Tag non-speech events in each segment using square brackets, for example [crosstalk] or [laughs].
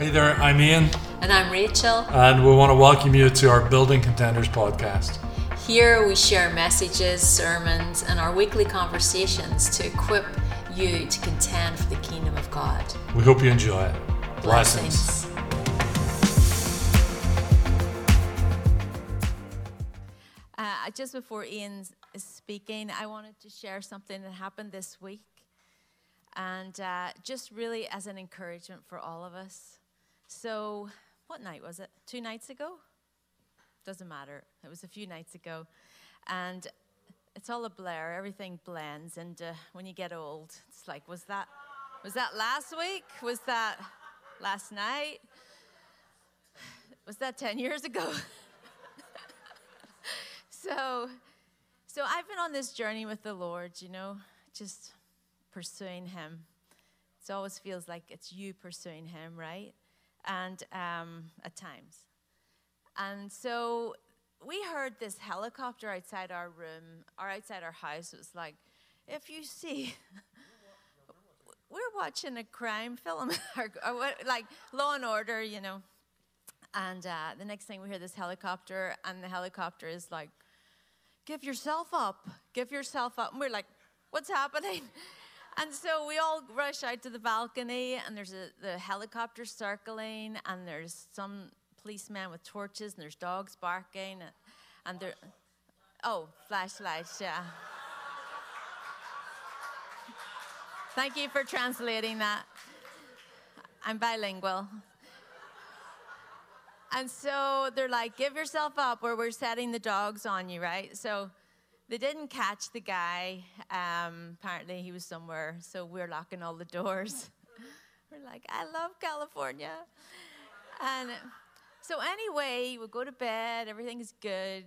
Hey there, I'm Ian, And I'm Rachel. and we want to welcome you to our Building Contenders podcast. Here we share messages, sermons, and our weekly conversations to equip you to contend for the kingdom of God. We hope you enjoy it. Blessings. Uh, just before Ian is speaking, I wanted to share something that happened this week. And uh, just really as an encouragement for all of us. So, what night was it? Two nights ago? Doesn't matter. It was a few nights ago. And it's all a blur. Everything blends. And uh, when you get old, it's like, was that, was that last week? Was that last night? Was that 10 years ago? [laughs] so so i've been on this journey with the lord you know just pursuing him it always feels like it's you pursuing him right and um, at times and so we heard this helicopter outside our room or outside our house it was like if you see [laughs] we're watching a crime film [laughs] or, or like law and order you know and uh, the next thing we hear this helicopter and the helicopter is like give yourself up, give yourself up. And we're like, what's happening? [laughs] And so we all rush out to the balcony, and there's a, the helicopter circling, and there's some policemen with torches, and there's dogs barking, and, and there, oh, flashlights, yeah. Thank you for translating that. I'm bilingual. And so they're like, give yourself up, or we're setting the dogs on you, right? So they didn't catch the guy. Um, apparently, he was somewhere. So we're locking all the doors. [laughs] we're like, I love California. And so, anyway, we go to bed, everything's good.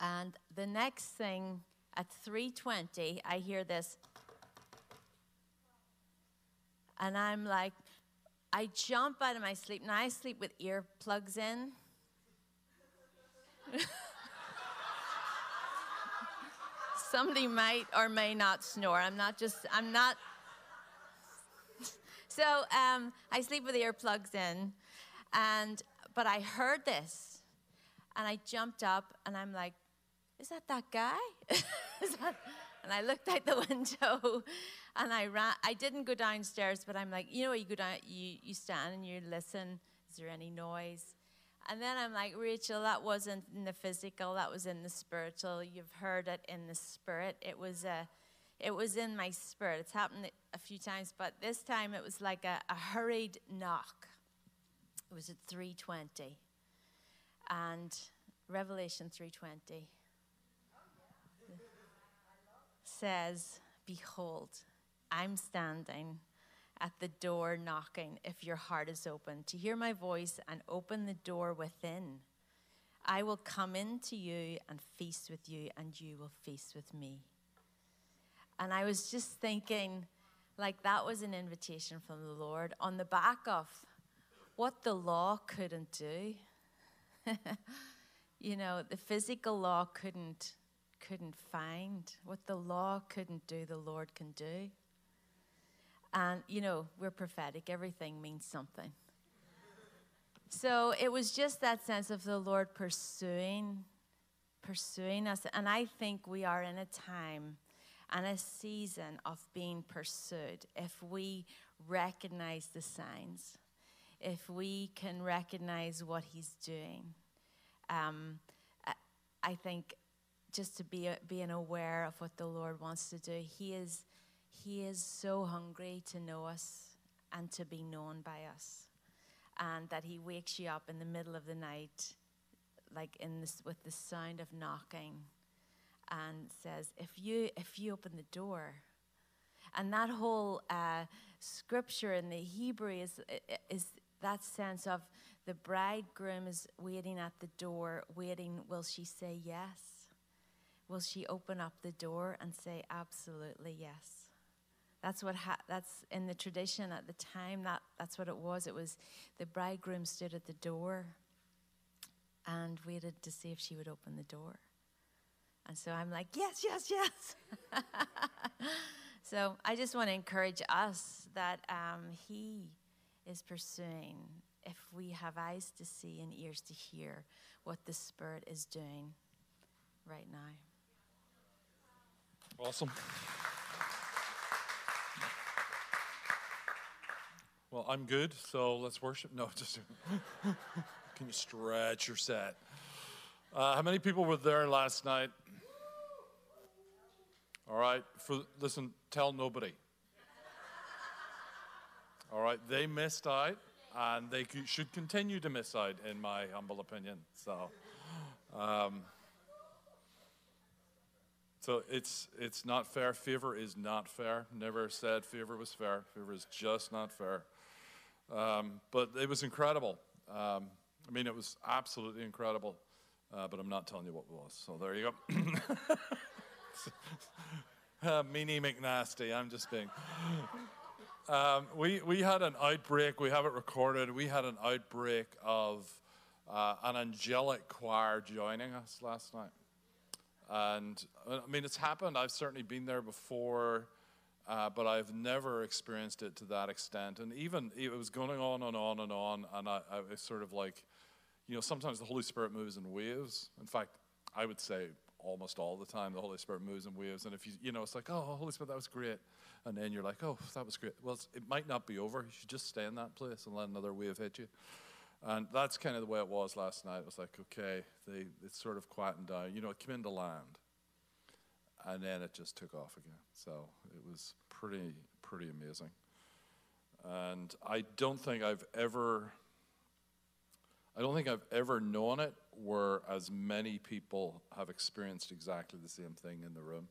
And the next thing at 3:20, I hear this. And I'm like, I jump out of my sleep. Now I sleep with earplugs in. [laughs] Somebody might or may not snore. I'm not just, I'm not. [laughs] So um, I sleep with earplugs in. And, but I heard this. And I jumped up and I'm like, is that that guy? [laughs] that? And I looked out the [laughs] window and I ran. I didn't go downstairs, but I'm like, you know, you go down, you, you stand and you listen. Is there any noise? And then I'm like, Rachel, that wasn't in the physical, that was in the spiritual. You've heard it in the spirit. It was a, it was in my spirit. It's happened a few times, but this time it was like a, a hurried knock. It was at 3:20, and Revelation 3:20 says, "Behold, I'm standing." At the door knocking if your heart is open, to hear my voice and open the door within. I will come into you and feast with you, and you will feast with me. And I was just thinking, like, that was an invitation from the Lord on the back of what the law couldn't do. [laughs] you know, the physical law couldn't couldn't find what the law couldn't do the lord can do and, you know, we're prophetic, everything means something. So it was just that sense of the Lord pursuing, pursuing us. And I think we are in a time and a season of being pursued if we recognize the signs, if we can recognize what He's doing. Um, I think just to be being aware of what the Lord wants to do, He is he is so hungry to know us and to be known by us. And that He wakes you up in the middle of the night, like in this, with the sound of knocking, and says, If you, if you open the door, and that whole uh, scripture in the Hebrew is, is that sense of the bridegroom is waiting at the door, waiting, will she say yes? Will she open up the door and say, absolutely yes? That's what ha- that's in the tradition at the time. That that's what it was. It was the bridegroom stood at the door and waited to see if she would open the door. And so I'm like, yes, yes, yes. [laughs] so I just want to encourage us that um, he is pursuing if we have eyes to see and ears to hear what the Spirit is doing right now. Awesome. Well, I'm good, so let's worship. No, [laughs] just can you stretch your set? Uh, how many people were there last night? All right, for listen, tell nobody. All right, they missed out, and they should continue to miss out, in my humble opinion. So, um, so it's it's not fair. Fever is not fair. Never said fever was fair. Fever is just not fair. Um, but it was incredible. Um, I mean, it was absolutely incredible. Uh, but I'm not telling you what it was. So there you go. [laughs] uh, Meanie McNasty. I'm just being. Um, we, we had an outbreak, we have it recorded. We had an outbreak of uh, an angelic choir joining us last night. And uh, I mean, it's happened. I've certainly been there before, uh, but I've never experienced it to that extent. And even it was going on and on and on. And I, I sort of like, you know, sometimes the Holy Spirit moves in waves. In fact, I would say almost all the time the Holy Spirit moves in waves. And if you, you know, it's like, oh, Holy Spirit, that was great. And then you're like, oh, that was great. Well, it might not be over. You should just stay in that place and let another wave hit you. And that's kind of the way it was last night. It was like, okay, they, it's sort of quietened down. You know, it came into land. And then it just took off again. So it was pretty, pretty amazing. And I don't think I've ever, I don't think I've ever known it where as many people have experienced exactly the same thing in the room.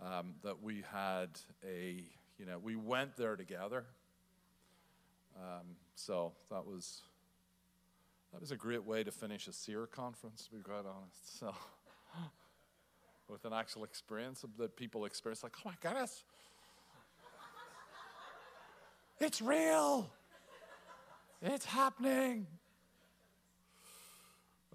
Um, that we had a, you know, we went there together. Um, so that was that was a great way to finish a SEER conference, to be quite honest. [laughs] So, with an actual experience that people experience, like, oh my goodness, it's real, it's happening.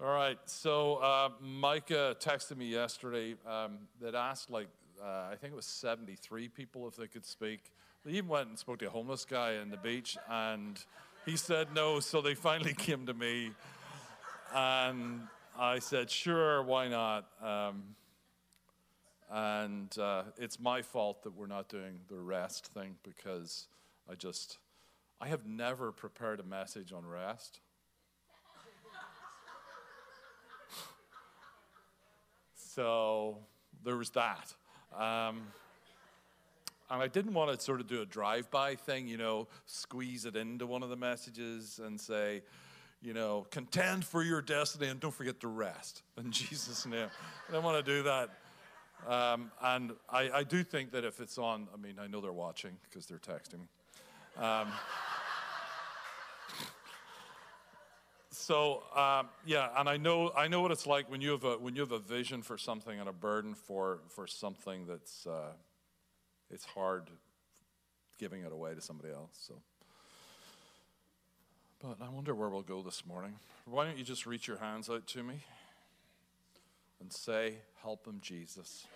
All right, so uh, Micah texted me yesterday um, that asked, like, uh, I think it was 73 people if they could speak. They even went and spoke to a homeless guy on the beach, and he said no, so they finally [laughs] came to me. And I said, sure, why not? Um, and uh, it's my fault that we're not doing the rest thing because I just, I have never prepared a message on rest. [laughs] so there was that. Um, and I didn't want to sort of do a drive by thing, you know, squeeze it into one of the messages and say, you know, contend for your destiny and don't forget to rest [laughs] in Jesus' name. I don't want to do that. Um, and I, I, do think that if it's on, I mean, I know they're watching because they're texting me. Um, [laughs] so um, yeah, and I know I know what it's like when you have a when you have a vision for something and a burden for for something that's uh, it's hard giving it away to somebody else. So, but I wonder where we'll go this morning. Why don't you just reach your hands out to me and say, "Help him, Jesus."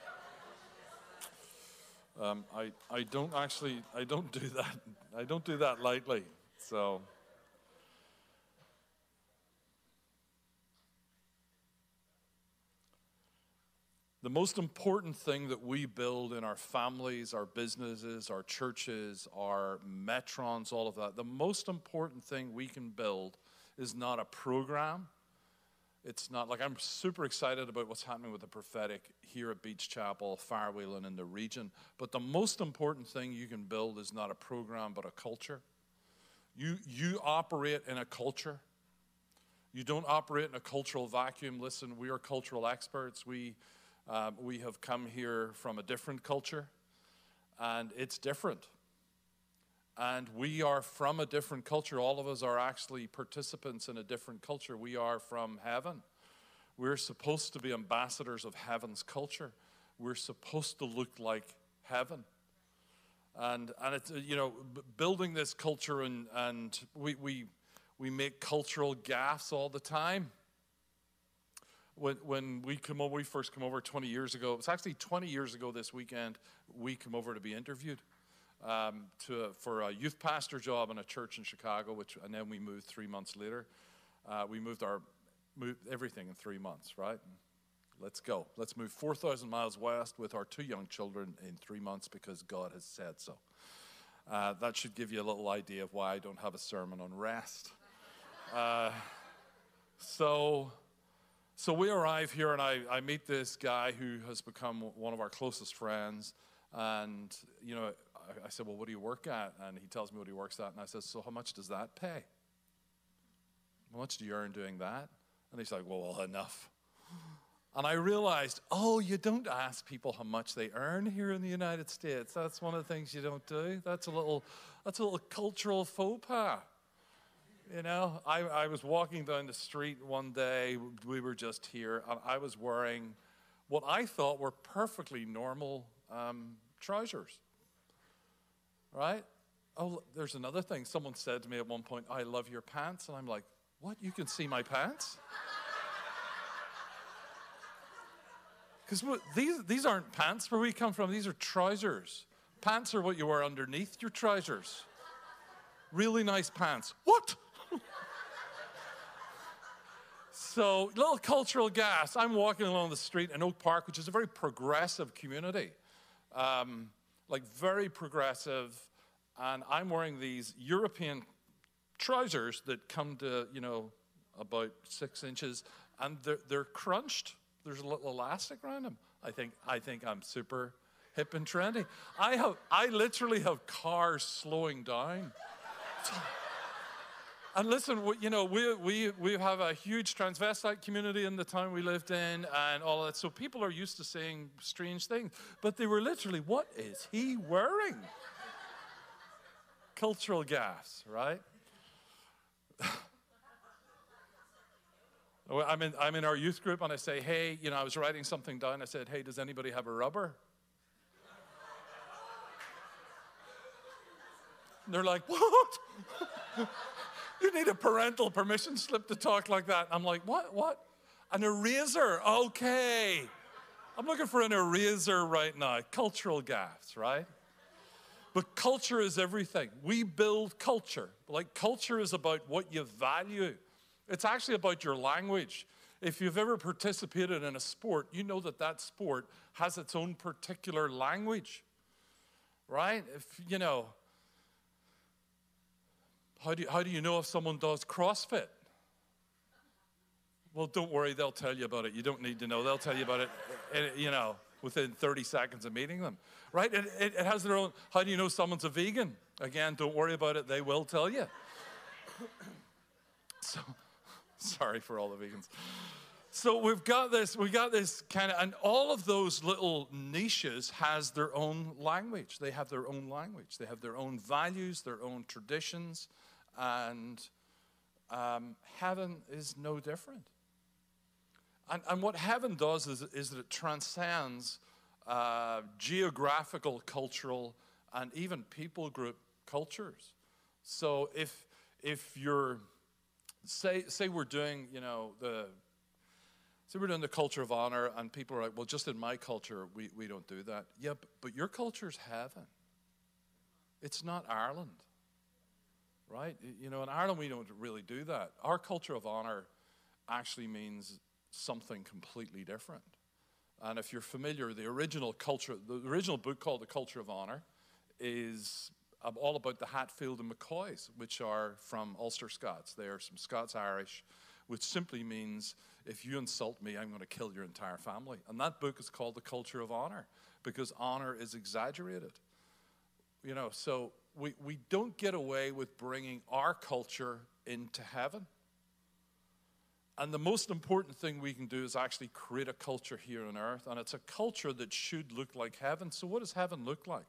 Um, I I don't actually I don't do that I don't do that lightly. So. The most important thing that we build in our families, our businesses, our churches, our metrons, all of that, the most important thing we can build is not a program. It's not like I'm super excited about what's happening with the prophetic here at Beach Chapel, Firewheel, and in the region. But the most important thing you can build is not a program, but a culture. You, you operate in a culture. You don't operate in a cultural vacuum. Listen, we are cultural experts. We um, we have come here from a different culture, and it's different. And we are from a different culture. All of us are actually participants in a different culture. We are from heaven. We're supposed to be ambassadors of heaven's culture. We're supposed to look like heaven. And, and it's, you know, building this culture, and, and we, we, we make cultural gaffes all the time when, when we come over, we first come over 20 years ago, it was actually 20 years ago this weekend, we come over to be interviewed. um, to for a youth pastor job in a church in Chicago, which and then we moved three months later. Uh, we moved our moved everything in three months, right? Let's go. Let's move 4,000 miles west with our two young children in three months because God has said so. Uh, that should give you a little idea of why I don't have a sermon on rest. Uh, so, so we arrive here, and I, I meet this guy who has become one of our closest friends. And, you know, I, I said, Well, what do you work at? And he tells me what he works at. And I said, So, how much does that pay? How much do you earn doing that? And he's like, Well, enough. And I realized, oh, you don't ask people how much they earn here in the United States. That's one of the things you don't do. That's a little, that's a little cultural faux pas. You know, I, I was walking down the street one day, we were just here, and I was wearing what I thought were perfectly normal um, trousers. Right? Oh, there's another thing. Someone said to me at one point, I love your pants. And I'm like, what? You can see my pants? [laughs] Because these, these aren't pants where we come from, these are trousers. Pants are what you wear underneath your trousers. Really nice pants. What? So, little cultural gas. I'm walking along the street in Oak Park, which is a very progressive community. Um, like, very progressive. And I'm wearing these European trousers that come to, you know, about six inches, and they're, they're crunched there's a little elastic around them. I think, I think I'm super hip and trendy. I, have, I literally have cars slowing down. And listen, we, you know, we, we, we have a huge transvestite community in the town we lived in and all that. So people are used to saying strange things. But they were literally, what is he wearing? Cultural gas, right? [laughs] I'm in, I'm in our youth group and I say, hey, you know, I was writing something down. I said, hey, does anybody have a rubber? And they're like, what? [laughs] you need a parental permission slip to talk like that. I'm like, what? What? An eraser? Okay. I'm looking for an eraser right now. Cultural gaps, right? But culture is everything. We build culture. Like, culture is about what you value. It's actually about your language. If you've ever participated in a sport, you know that that sport has its own particular language, right? If, you know, how do you, how do you know if someone does CrossFit? Well, don't worry, they'll tell you about it. You don't need to know. They'll tell you about it, eh, you know, within 30 seconds of meeting them, right? It, it, it has their own, how do you know someone's a vegan? Again, don't worry about it. They will tell you. [coughs] so, Sorry for all the vegans. So we've got this, we got this kind of, and all of those little niches has their own language. They have their own language. They have their own values, their own traditions, and um, heaven is no different. And, and what heaven does is, is that it transcends uh, geographical, cultural, and even people group cultures. So if if you're say, say we're doing, you know, the, say we're doing the culture of honor, and people are like, well, just in my culture, we, we don't do that. Yeah, but, but your culture's heaven. It's not Ireland, right? You know, in Ireland, we don't really do that. Our culture of honor actually means something completely different. And if you're familiar, the original culture, the original book called The Culture of Honor is all about the Hatfield and McCoys, which are from Ulster Scots. They are some Scots Irish, which simply means if you insult me, I'm going to kill your entire family. And that book is called The Culture of Honor because honor is exaggerated. You know, so we, we don't get away with bringing our culture into heaven. And the most important thing we can do is actually create a culture here on earth. And it's a culture that should look like heaven. So, what does heaven look like?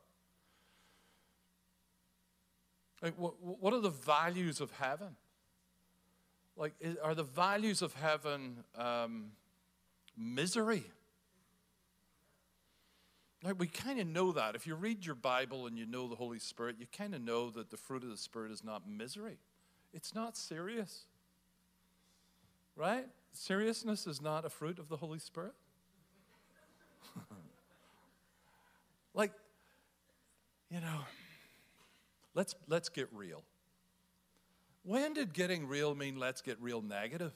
Like, what, what are the values of heaven? Like, are the values of heaven um, misery? Like, we kind of know that. If you read your Bible and you know the Holy Spirit, you kind of know that the fruit of the Spirit is not misery. It's not serious. Right? Seriousness is not a fruit of the Holy Spirit. [laughs] like, you know, let's, let's get real. When did getting real mean let's get real negative?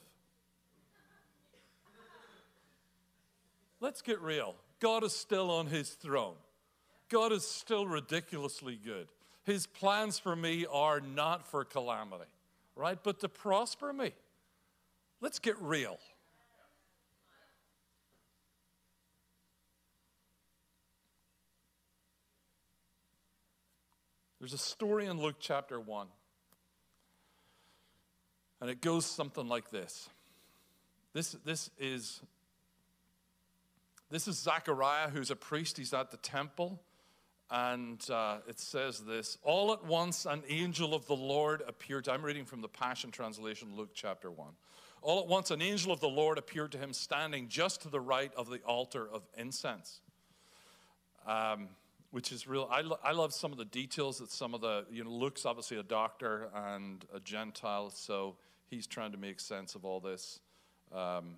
Let's get real. God is still on his throne. God is still ridiculously good. His plans for me are not for calamity, right? But to prosper me. Let's get real. There's a story in Luke chapter 1, and it goes something like this. This, this is this is Zechariah, who's a priest. He's at the temple. And uh, it says this All at once, an angel of the Lord appeared. I'm reading from the Passion Translation, Luke chapter 1. All at once, an angel of the Lord appeared to him, standing just to the right of the altar of incense. Um, which is real. I, lo- I love some of the details that some of the, you know, Luke's obviously a doctor and a Gentile, so he's trying to make sense of all this. Um,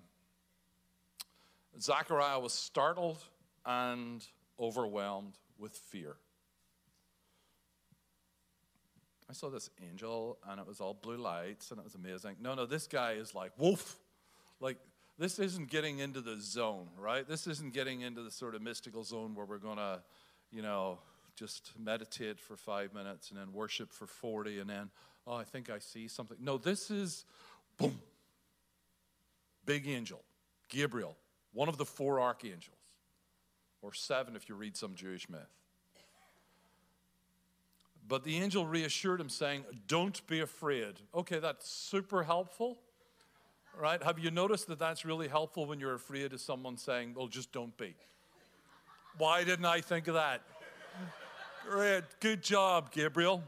Zachariah was startled and overwhelmed with fear. I saw this angel and it was all blue lights and it was amazing. No, no, this guy is like, woof. Like, this isn't getting into the zone, right? This isn't getting into the sort of mystical zone where we're going to, you know, just meditate for five minutes and then worship for 40 and then, oh, I think I see something. No, this is, boom, big angel, Gabriel, one of the four archangels, or seven if you read some Jewish myth. But the angel reassured him, saying, Don't be afraid. Okay, that's super helpful, right? Have you noticed that that's really helpful when you're afraid of someone saying, Well, just don't be? Why didn't I think of that? Great, good job, Gabriel.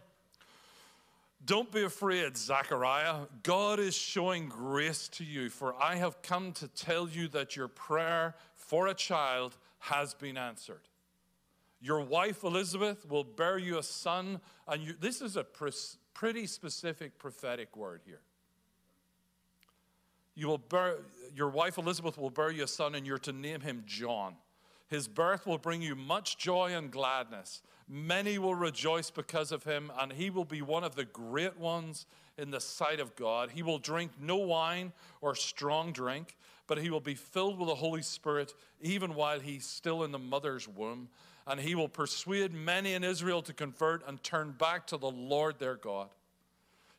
Don't be afraid, Zachariah. God is showing grace to you, for I have come to tell you that your prayer for a child has been answered. Your wife Elizabeth will bear you a son, and you, this is a pretty specific prophetic word here. You will bear, your wife Elizabeth will bear you a son, and you're to name him John. His birth will bring you much joy and gladness. Many will rejoice because of him, and he will be one of the great ones in the sight of God. He will drink no wine or strong drink, but he will be filled with the Holy Spirit even while he's still in the mother's womb. And he will persuade many in Israel to convert and turn back to the Lord their God.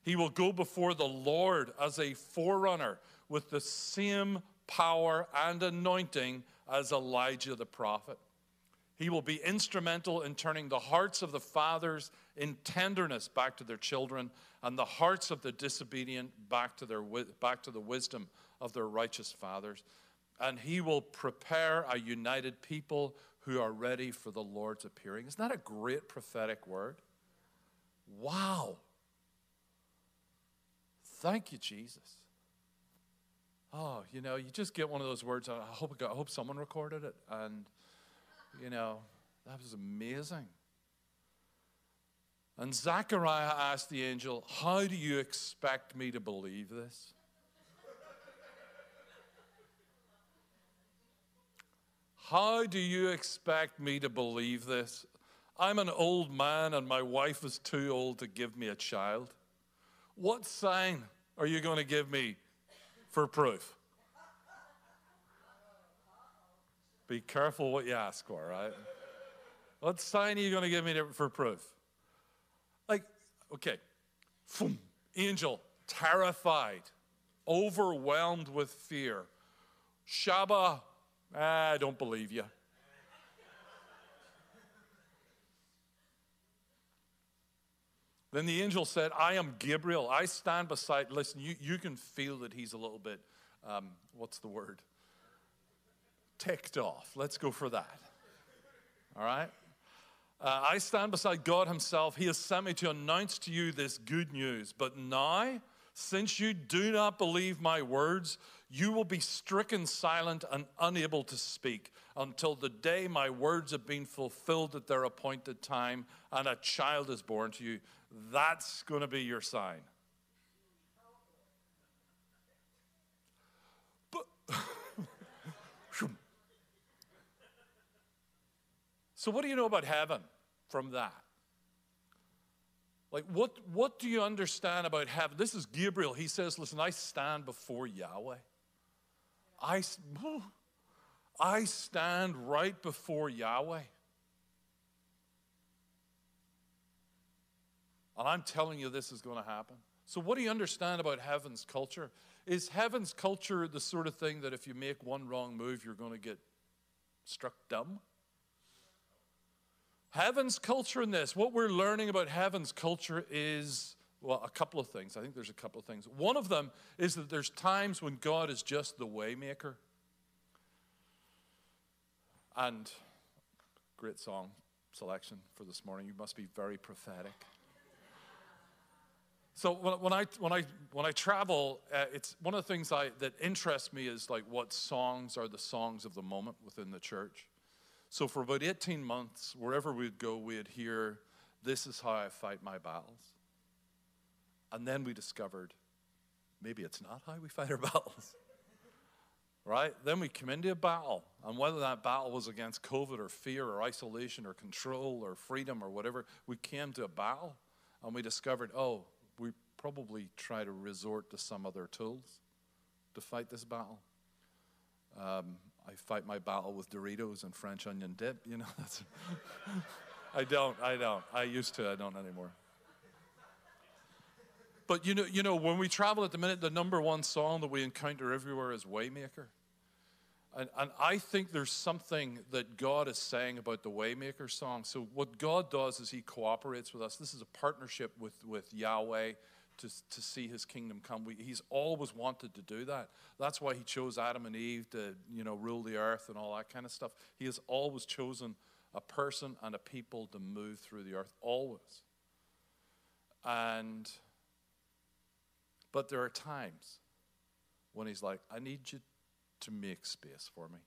He will go before the Lord as a forerunner with the same power and anointing as Elijah the prophet. He will be instrumental in turning the hearts of the fathers in tenderness back to their children and the hearts of the disobedient back to, their, back to the wisdom of their righteous fathers. And he will prepare a united people who are ready for the Lord's appearing. Isn't that a great prophetic word? Wow. Thank you, Jesus. Oh, you know, you just get one of those words. I hope, I hope someone recorded it. And you know, that was amazing. And Zechariah asked the angel, How do you expect me to believe this? How do you expect me to believe this? I'm an old man and my wife is too old to give me a child. What sign are you going to give me for proof? Be careful what you ask for, right? what sign are you going to give me for proof? Like, okay, angel, terrified, overwhelmed with fear. Shaba, I don't believe you. Then the angel said, I am Gabriel. I stand beside, listen, you, you can feel that he's a little bit, um, what's the word? Ticked off. Let's go for that. All right? Uh, I stand beside God Himself. He has sent me to announce to you this good news. But now, since you do not believe my words, you will be stricken silent and unable to speak until the day my words have been fulfilled at their appointed time and a child is born to you. That's going to be your sign. But. [laughs] So, what do you know about heaven from that? Like, what, what do you understand about heaven? This is Gabriel. He says, Listen, I stand before Yahweh. I, I stand right before Yahweh. And I'm telling you, this is going to happen. So, what do you understand about heaven's culture? Is heaven's culture the sort of thing that if you make one wrong move, you're going to get struck dumb? Heaven's culture in this, what we're learning about heaven's culture is, well, a couple of things. I think there's a couple of things. One of them is that there's times when God is just the waymaker. And great song selection for this morning. You must be very prophetic. So when, I when I when I travel, uh, it's one of the things I, that interests me is like what songs are the songs of the moment within the church. So for about 18 months, wherever we'd go, we'd hear, "This is how I fight my battles," and then we discovered, maybe it's not how we [laughs] fight our battles. Right? Then we come into a battle, and whether that battle was against COVID or fear or isolation or control or freedom or whatever, we came to a battle and we discovered, oh, we probably try to resort to some other tools to fight this battle. Um, I fight my battle with Doritos and French onion dip. You know, [laughs] that's. I don't. I don't. I used to. I don't anymore. But you know, you know, when we travel at the minute, the number one song that we encounter everywhere is Waymaker. And, and I think there's something that God is saying about the Waymaker song. So, what God does is He cooperates with us. This is a partnership with, with Yahweh to, to see His kingdom come. We, he's always wanted to do that. That's why He chose Adam and Eve to, you know, rule the earth and all that kind of stuff. He has always chosen a person and a people to move through the earth, always. And, but there are times when He's like, I need you to make space for me.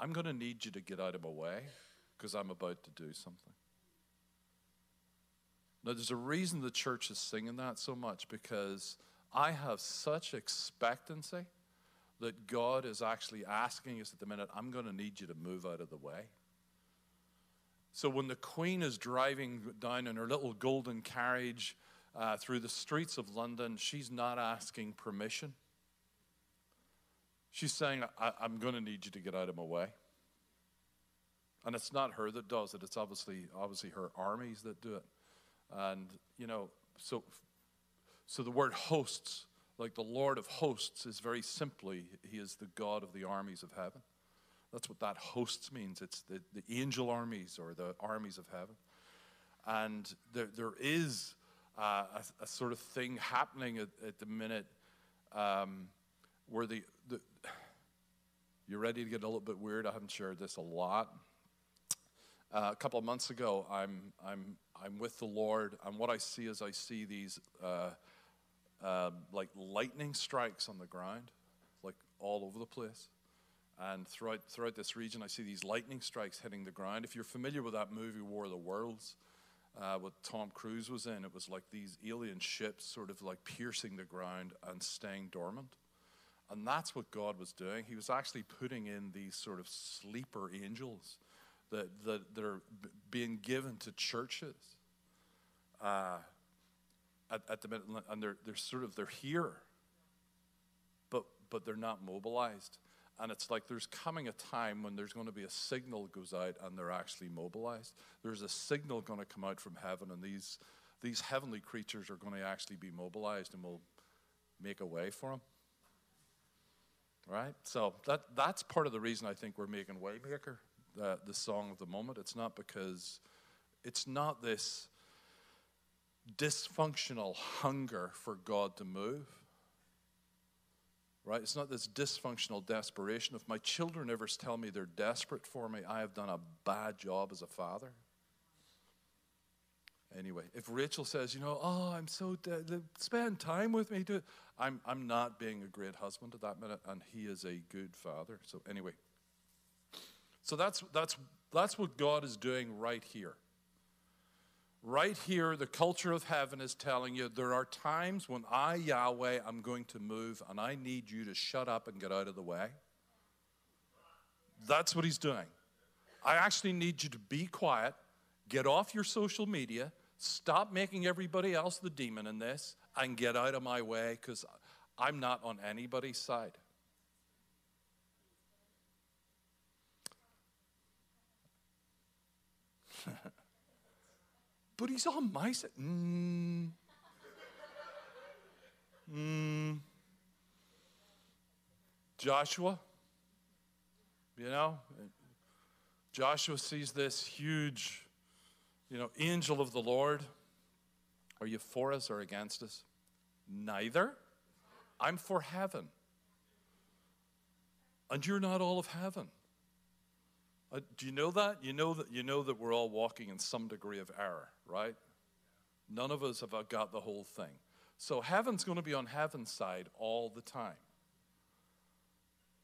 I'm going to need you to get out of my way because I'm about to do something. Now, there's a reason the church is singing that so much because I have such expectancy that God is actually asking us at the minute, I'm going to need you to move out of the way. So when the Queen is driving down in her little golden carriage uh, through the streets of London, she's not asking permission. She's saying, I, am going to need you to get out of my way. And it's not her that does it, it's obviously, obviously her armies that do it. And, you know, so, so the word hosts, like the Lord of hosts, is very simply, he is the God of the armies of heaven. That's what that hosts means. It's the, the angel armies or the armies of heaven. And there, there is uh, a, a, sort of thing happening at, at the minute um, where the, the, [sighs] you ready to get a little bit weird? I haven't shared this a lot. Uh, a couple of months ago, I'm, I'm, I'm with the Lord, and what I see is I see these uh, uh, like lightning strikes on the ground, like all over the place. And throughout, throughout this region, I see these lightning strikes hitting the ground. If you're familiar with that movie, War of the Worlds, uh, what Tom Cruise was in, it was like these alien ships sort of like piercing the ground and staying dormant. And that's what God was doing. He was actually putting in these sort of sleeper angels that, that, that are being given to churches uh, at, at the minute. And they're, they're sort of, they're here, but, but they're not mobilized. And it's like there's coming a time when there's going to be a signal goes out and they're actually mobilized. There's a signal going to come out from heaven, and these, these heavenly creatures are going to actually be mobilized and we'll make a way for them right? So that, that's part of the reason I think we're making Waymaker the, the song of the moment. It's not because, it's not this dysfunctional hunger for God to move, right? It's not this dysfunctional desperation. If my children ever tell me they're desperate for me, I have done a bad job as a father. Anyway, if Rachel says, you know, oh, I'm so dead, spend time with me, do it. I'm, I'm not being a great husband at that minute, and he is a good father. So, anyway, so that's, that's, that's what God is doing right here. Right here, the culture of heaven is telling you there are times when I, Yahweh, I'm going to move, and I need you to shut up and get out of the way. That's what he's doing. I actually need you to be quiet, get off your social media, Stop making everybody else the demon in this and get out of my way because I'm not on anybody's side. [laughs] but he's on my side. Mm. Mm. Joshua, you know, Joshua sees this huge, you know, angel of the Lord. Are you for us or against us? Neither. I'm for heaven. And you're not all of heaven. Uh, do you know that? You know that you know that we're all walking in some degree of error, right? None of us have got the whole thing. So heaven's going to be on heaven's side all the time.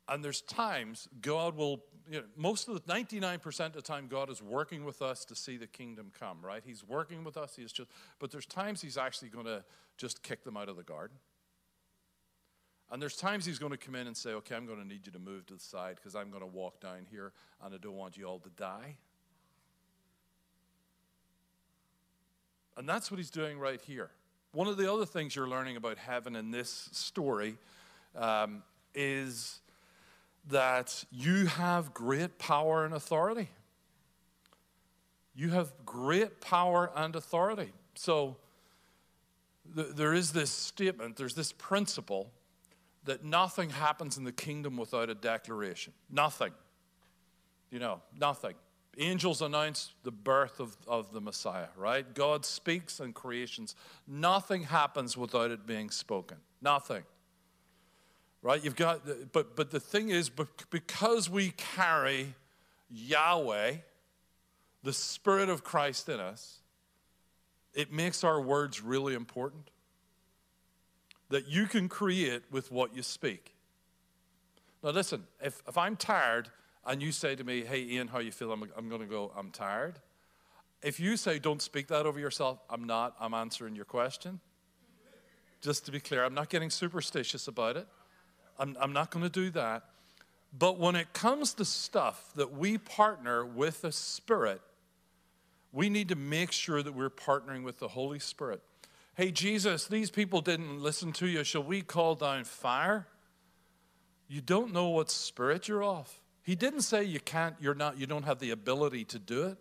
And there's times God will, you know, most of the 99% of the time, God is working with us to see the kingdom come, right? He's working with us. He's just, but there's times He's actually going to just kick them out of the garden. And there's times He's going to come in and say, okay, I'm going to need you to move to the side because I'm going to walk down here and I don't want you all to die. And that's what He's doing right here. One of the other things you're learning about heaven in this story um, is that you have great power and authority. You have great power and authority. So th- there is this statement, there's this principle that nothing happens in the kingdom without a declaration. Nothing. You know, nothing. Angels announce the birth of, of the Messiah, right? God speaks and creations. Nothing happens without it being spoken. Nothing right? You've got, but but the thing is, because we carry Yahweh, the Spirit of Christ in us, it makes our words really important. That you can create with what you speak. Now, listen, if, if I'm tired and you say to me, hey, Ian, how you feel? I'm, I'm going to go, I'm tired. If you say, don't speak that over yourself, I'm not, I'm answering your question. Just to be clear, I'm not getting superstitious about it. I'm, I'm not going to do that. But when it comes to stuff that we partner with the Spirit, we need to make sure that we're partnering with the Holy Spirit. Hey, Jesus, these people didn't listen to you. Shall we call down fire? You don't know what spirit you're off. He didn't say you can't, you're not, you don't have the ability to do it.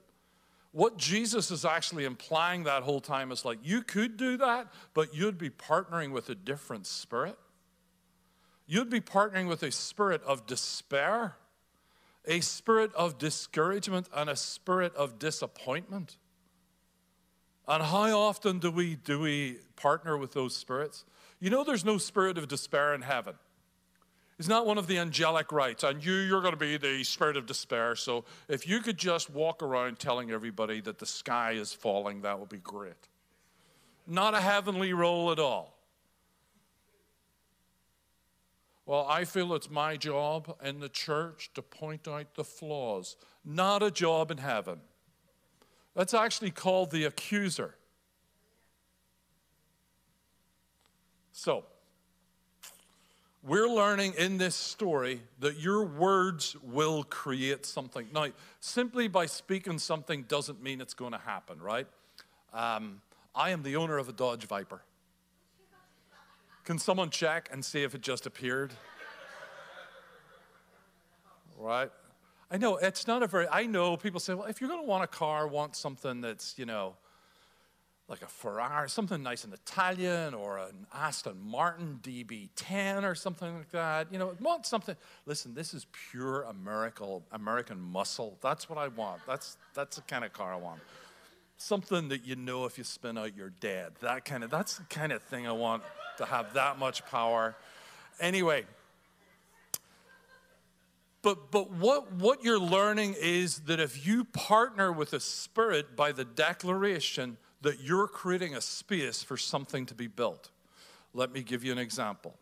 What Jesus is actually implying that whole time is like, you could do that, but you'd be partnering with a different spirit you'd be partnering with a spirit of despair, a spirit of discouragement, and a spirit of disappointment. And how often do we, do we partner with those spirits? You know, there's no spirit of despair in heaven. It's not one of the angelic rights. And you, you're going to be the spirit of despair. So if you could just walk around telling everybody that the sky is falling, that would be great. Not a heavenly role at all. Well, I feel it's my job in the church to point out the flaws, not a job in heaven. That's actually called the accuser. So, we're learning in this story that your words will create something. Now, simply by speaking something doesn't mean it's going to happen, right? Um, I am the owner of a Dodge Viper. Can someone check and see if it just appeared? right? I know it's not a very, I know people say, well, if you're going to want a car, want something that's, you know, like a Ferrari, something nice and Italian, or an Aston Martin DB10 or something like that. You know, want something. Listen, this is pure American American muscle. That's what I want. That's that's the kind of car I want something that you know if you spin out you're dead. That kind of that's the kind of thing I want to have that much power. Anyway, but but what what you're learning is that if you partner with a spirit by the declaration that you're creating a space for something to be built. Let me give you an example.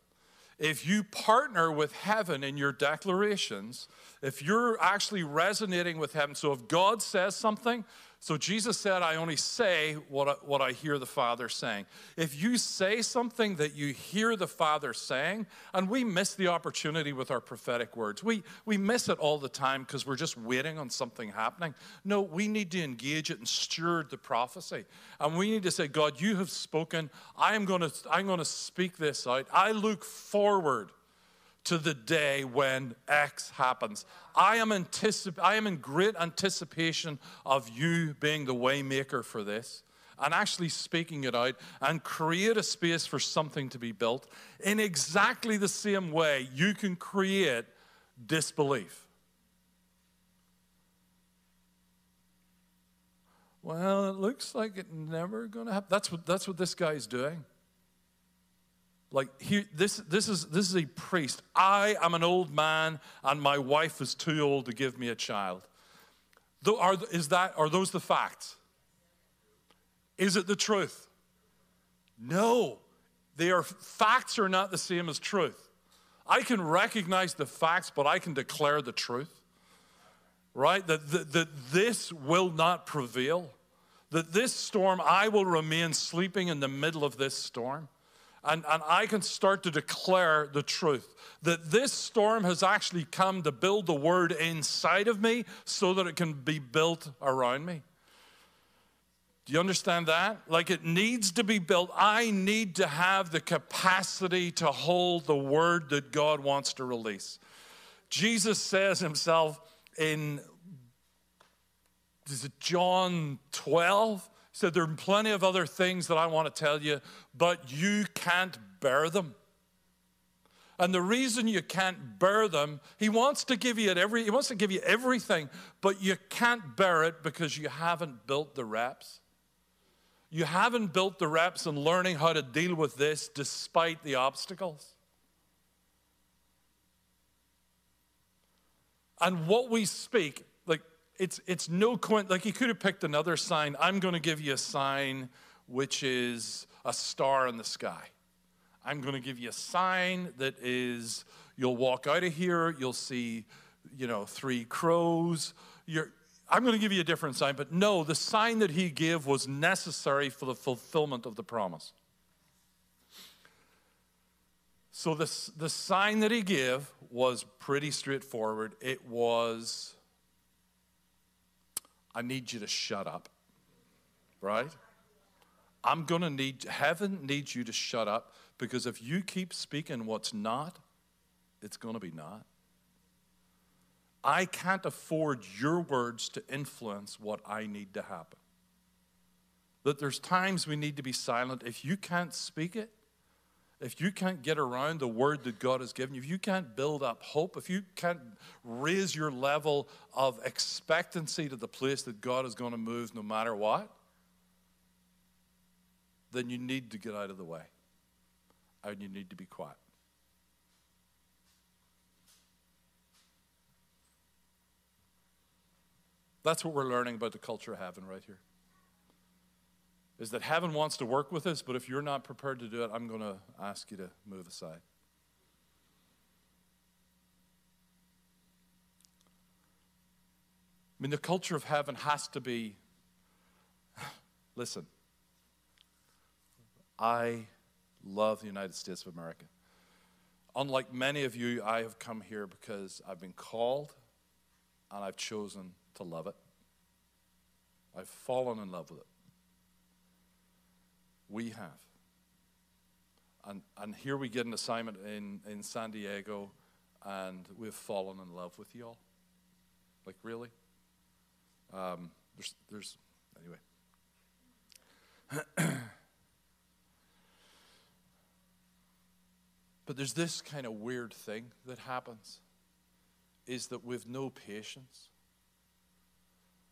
If you partner with heaven in your declarations, if you're actually resonating with heaven, so if God says something, So Jesus said, I only say what I, what I hear the Father saying. If you say something that you hear the Father saying, and we miss the opportunity with our prophetic words, we, we miss it all the time because we're just waiting on something happening. No, we need to engage it and steward the prophecy. And we need to say, God, you have spoken. I am going to, I'm going to speak this out. I look forward to the day when X happens. I am, anticip- I am in great anticipation of you being the waymaker for this and actually speaking it out and create a space for something to be built in exactly the same way you can create disbelief. Well, it looks like it's never going to happen. That's what, that's what this guy's doing. Like he, this, this is this is a priest. I am an old man, and my wife is too old to give me a child. Though, are, is that are those the facts? Is it the truth? No, they are facts are not the same as truth. I can recognize the facts, but I can declare the truth. Right? That, that, that this will not prevail. That this storm, I will remain sleeping in the middle of this storm and, and I can start to declare the truth that this storm has actually come to build the word inside of me so that it can be built around me. Do you understand that? Like it needs to be built. I need to have the capacity to hold the word that God wants to release. Jesus says himself in is it John 12? Said, There are plenty of other things that I want to tell you, but you can't bear them. And the reason you can't bear them, he wants to give you every he wants to give you everything, but you can't bear it because you haven't built the reps. You haven't built the reps in learning how to deal with this despite the obstacles. And what we speak it's, it's no coincidence. Like he could have picked another sign. I'm going to give you a sign which is a star in the sky. I'm going to give you a sign that is, you'll walk out of here, you'll see, you know, three crows. You're, I'm going to give you a different sign. But no, the sign that he gave was necessary for the fulfillment of the promise. So this, the sign that he gave was pretty straightforward. It was I need you to shut up. Right? I'm going to need, heaven needs you to shut up because if you keep speaking what's not, it's going to be not. I can't afford your words to influence what I need to happen. That there's times we need to be silent. If you can't speak it, if you can't get around the word that God has given you, if you can't build up hope, if you can't raise your level of expectancy to the place that God is going to move no matter what, then you need to get out of the way and you need to be quiet. That's what we're learning about the culture of heaven right here is that heaven wants to work with us, but if you're not prepared to do it, I'm going to ask you to move aside. I mean, the culture of heaven has to be listen, I love the United States of America. Unlike many of you, I have come here because I've been called and I've chosen to love it. I've fallen in love with it. We have. And, and here we get an assignment in, in San Diego, and we've fallen in love with y'all. Like, really? Um, there's, there's, anyway. [clears throat] but there's this kind of weird thing that happens is that with no patience,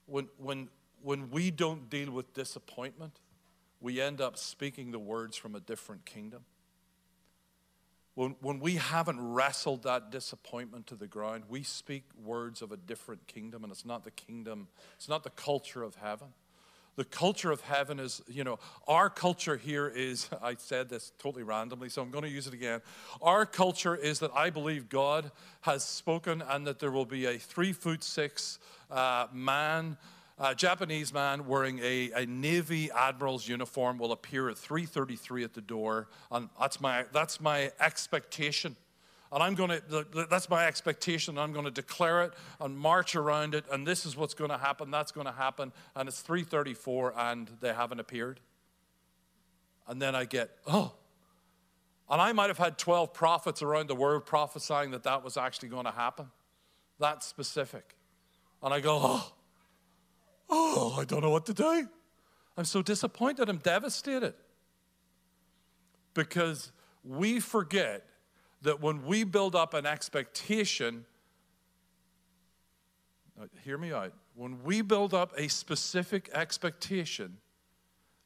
when, when, when we don't deal with disappointment, we end up speaking the words from a different kingdom. When, when we haven't wrestled that disappointment to the ground, we speak words of a different kingdom, and it's not the kingdom, it's not the culture of heaven. The culture of heaven is, you know, our culture here is, [laughs] I said this totally randomly, so I'm going to use it again. Our culture is that I believe God has spoken and that there will be a three foot six uh, man a Japanese man wearing a, a Navy admiral's uniform will appear at 3:33 at the door, and that's my that's my expectation. And I'm going to, that's my expectation. I'm going to declare it and march around it. And this is what's going to happen. That's going to happen. And it's 3:34, and they haven't appeared. And then I get, oh. And I might have had 12 prophets around the world prophesying that that was actually going to happen. That specific. And I go, oh, oh, I don't know what to do. I'm so disappointed. I'm devastated. Because we forget that when we build up an expectation, uh, hear me out, when we build up a specific expectation,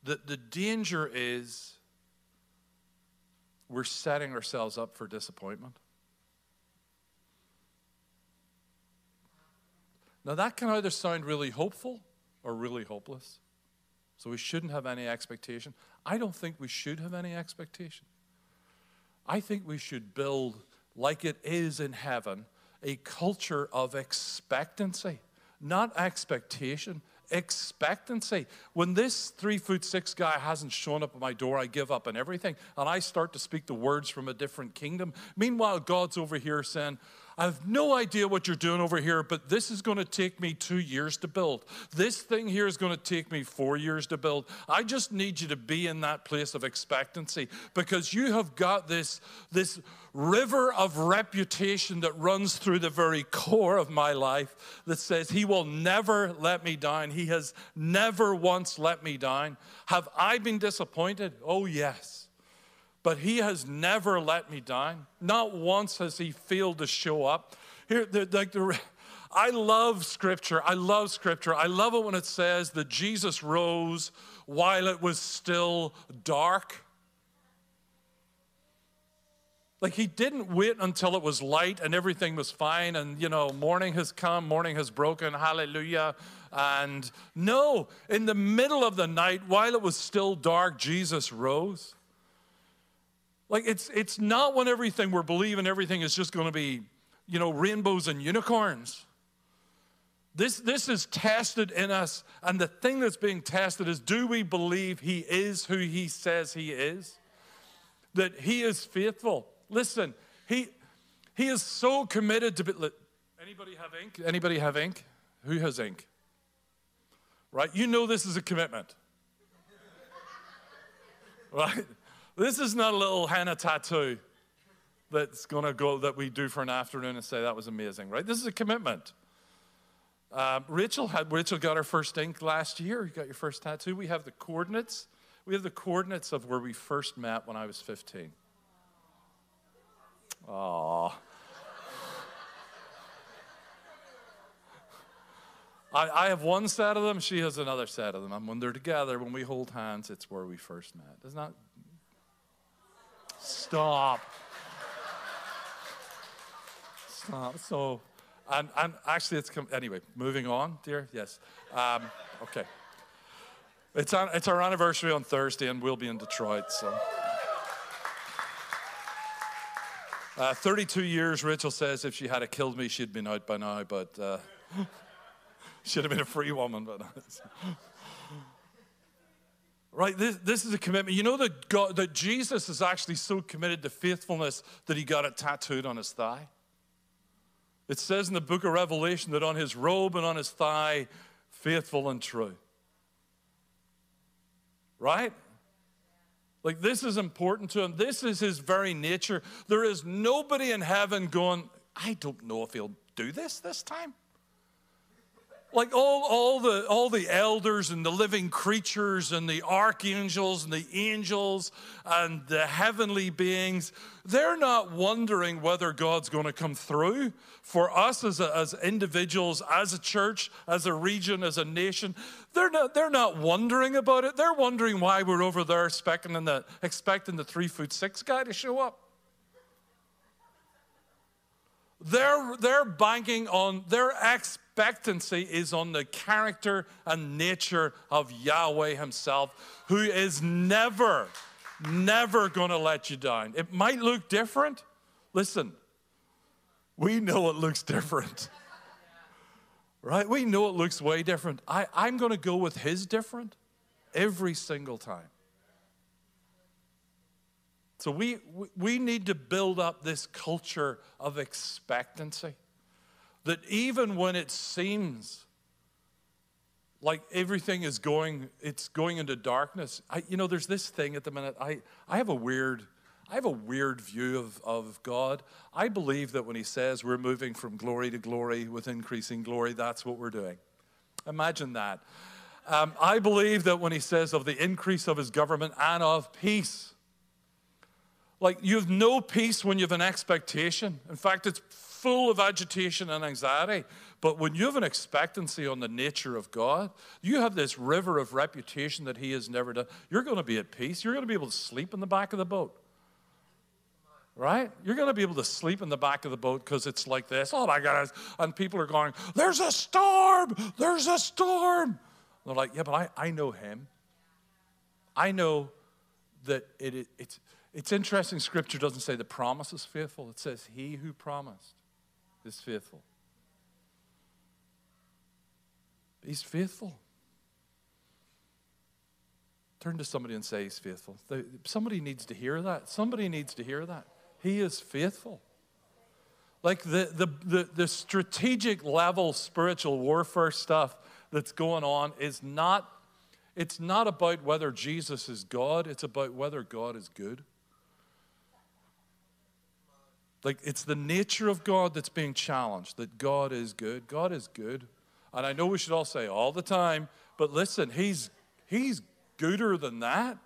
that the danger is we're setting ourselves up for disappointment. Now, that can either sound really hopeful or really hopeless. So, we shouldn't have any expectation. I don't think we should have any expectation. I think we should build, like it is in heaven, a culture of expectancy, not expectation, expectancy. When this three foot six guy hasn't shown up at my door, I give up on everything and I start to speak the words from a different kingdom. Meanwhile, God's over here saying, I have no idea what you're doing over here, but this is going to take me two years to build. This thing here is going to take me four years to build. I just need you to be in that place of expectancy because you have got this, this river of reputation that runs through the very core of my life that says, He will never let me down. He has never once let me down. Have I been disappointed? Oh, yes but he has never let me down. Not once has he failed to show up. Here, the, like the, [laughs] I love scripture. I love scripture. I love it when it says that Jesus rose while it was still dark. Like he didn't wait until it was light and everything was fine and, you know, morning has come, morning has broken, hallelujah. And no, in the middle of the night, while it was still dark, Jesus rose. Like it's it's not when everything we're believing everything is just going to be, you know, rainbows and unicorns. This this is tested in us and the thing that's being tested is do we believe he is who he says he is? That he is faithful. Listen, he he is so committed to be Anybody have ink? Anybody have ink? Who has ink? Right? You know this is a commitment. [laughs] Right? This is not a little henna tattoo that's going to go that we do for an afternoon and say that was amazing, right? This is a commitment. Um, Rachel had Rachel got her first ink last year. You got your first tattoo. We have the coordinates. We have the coordinates of where we first met when I was 15. Aww. I, I have one set of them, she has another set of them. And when they're together, when we hold hands, it's where we first met. Isn't that Stop. Stop. So, and, and actually, it's come, anyway, moving on, dear. Yes. Um, okay. It's, on, it's our anniversary on Thursday, and we'll be in Detroit, so. Uh, 32 years, Rachel says if she had killed me, she'd been out by now, but uh, [laughs] she'd have been a free woman. But Right? This, this is a commitment. You know that, God, that Jesus is actually so committed to faithfulness that he got it tattooed on his thigh. It says in the book of Revelation that on his robe and on his thigh, faithful and true. Right? Like, this is important to him. This is his very nature. There is nobody in heaven going, I don't know if he'll do this this time like all, all, the, all the elders and the living creatures and the archangels and the angels and the heavenly beings, they're not wondering whether God's going to come through for us as, a, as individuals, as a church, as a region, as a nation. They're not, they're not wondering about it. They're wondering why we're over there expecting the, expecting the three foot six guy to show up. They're, they're banking on their expectancy is on the character and nature of Yahweh Himself, who is never, never going to let you down. It might look different. Listen, we know it looks different. Right? We know it looks way different. I, I'm going to go with his different every single time. So we, we need to build up this culture of expectancy that even when it seems like everything is going, it's going into darkness. I, you know, there's this thing at the minute. I, I have a weird, I have a weird view of, of God. I believe that when He says we're moving from glory to glory with increasing glory, that's what we're doing. Imagine that. Um, I believe that when He says of the increase of His government and of peace, like you have no peace when you have an expectation. In fact, it's full of agitation and anxiety. But when you have an expectancy on the nature of God, you have this river of reputation that He has never done. You're going to be at peace. You're going to be able to sleep in the back of the boat. Right? You're going to be able to sleep in the back of the boat because it's like this. Oh my God. And people are going, There's a storm. There's a storm. they're like, Yeah, but I, I know Him. I know that it, it, it's, it's interesting, Scripture doesn't say the promise is faithful, it says, He who promised is faithful. He's faithful. Turn to somebody and say, He's faithful. Somebody needs to hear that. Somebody needs to hear that. He is faithful. Like the, the, the, the strategic level spiritual warfare stuff that's going on is not, it's not about whether Jesus is God, it's about whether God is good. Like it's the nature of God that's being challenged, that God is good. God is good. And I know we should all say all the time, but listen, he's he's gooder than that.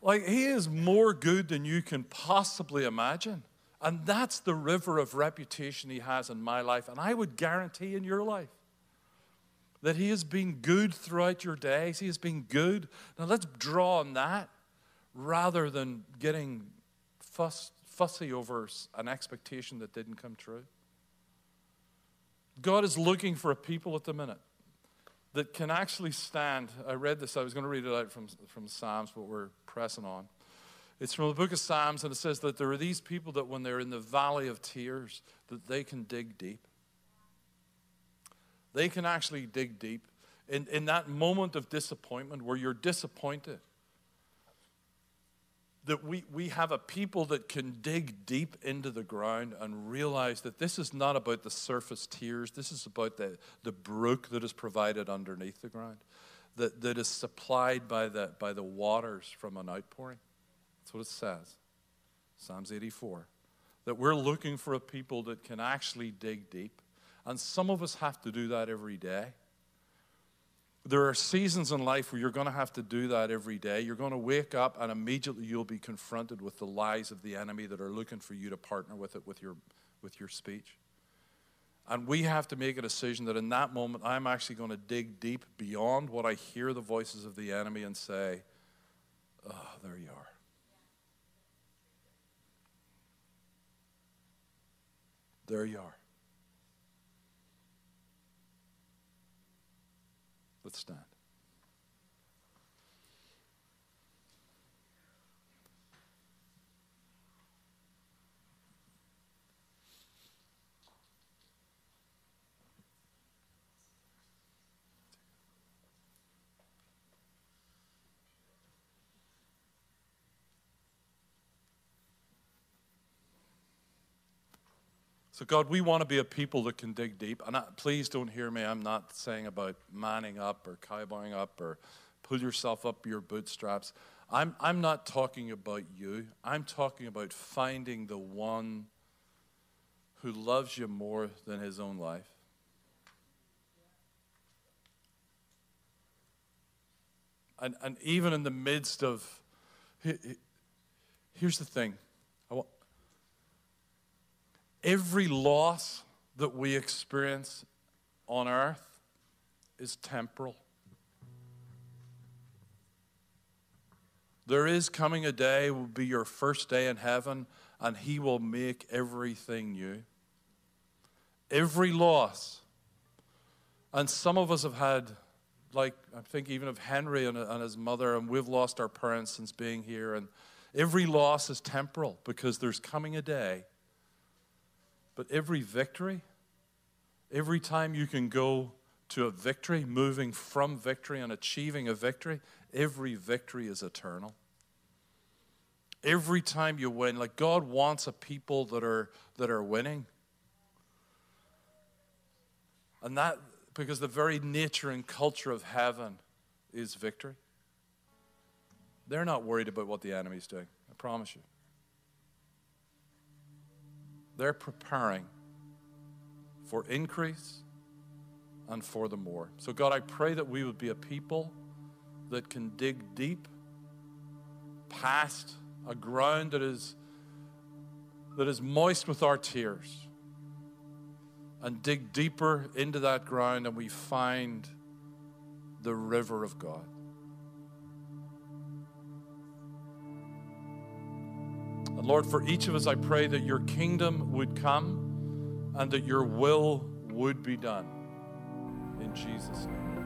Like he is more good than you can possibly imagine. And that's the river of reputation he has in my life. And I would guarantee in your life that he has been good throughout your days. He has been good. Now let's draw on that rather than getting fussed fussy over an expectation that didn't come true. God is looking for a people at the minute that can actually stand. I read this, I was going to read it out from, from Psalms, but we're pressing on. It's from the book of Psalms, and it says that there are these people that when they're in the valley of tears, that they can dig deep. They can actually dig deep. In, in that moment of disappointment where you're disappointed, that we, we have a people that can dig deep into the ground and realize that this is not about the surface tears, this is about the, the brook that is provided underneath the ground, that, that is supplied by the, by the waters from an outpouring. That's what it says. Psalms 84. That we're looking for a people that can actually dig deep. And some of us have to do that every day. There are seasons in life where you're going to have to do that every day. You're going to wake up and immediately you'll be confronted with the lies of the enemy that are looking for you to partner with it with your, with your speech. And we have to make a decision that in that moment, I'm actually going to dig deep beyond what I hear the voices of the enemy and say, Oh, there you are. There you are. Let's stand. So, God, we want to be a people that can dig deep. And I, please don't hear me. I'm not saying about manning up or cowboying up or pull yourself up your bootstraps. I'm, I'm not talking about you. I'm talking about finding the one who loves you more than his own life. And, and even in the midst of, here's the thing Every loss that we experience on earth is temporal. There is coming a day will be your first day in heaven, and He will make everything new. Every loss. And some of us have had, like, I think even of Henry and, and his mother, and we've lost our parents since being here. And every loss is temporal because there's coming a day but every victory Every time you can go to a victory, moving from victory and achieving a victory, every victory is eternal. Every time you win, like God wants a people that are that are winning. And that because the very nature and culture of heaven is victory. They're not worried about what the enemy's doing, I promise you. They're preparing for increase and for the more. So, God, I pray that we would be a people that can dig deep past a ground that is, that is moist with our tears and dig deeper into that ground and we find the river of God. Lord, for each of us, I pray that your kingdom would come and that your will would be done. In Jesus' name.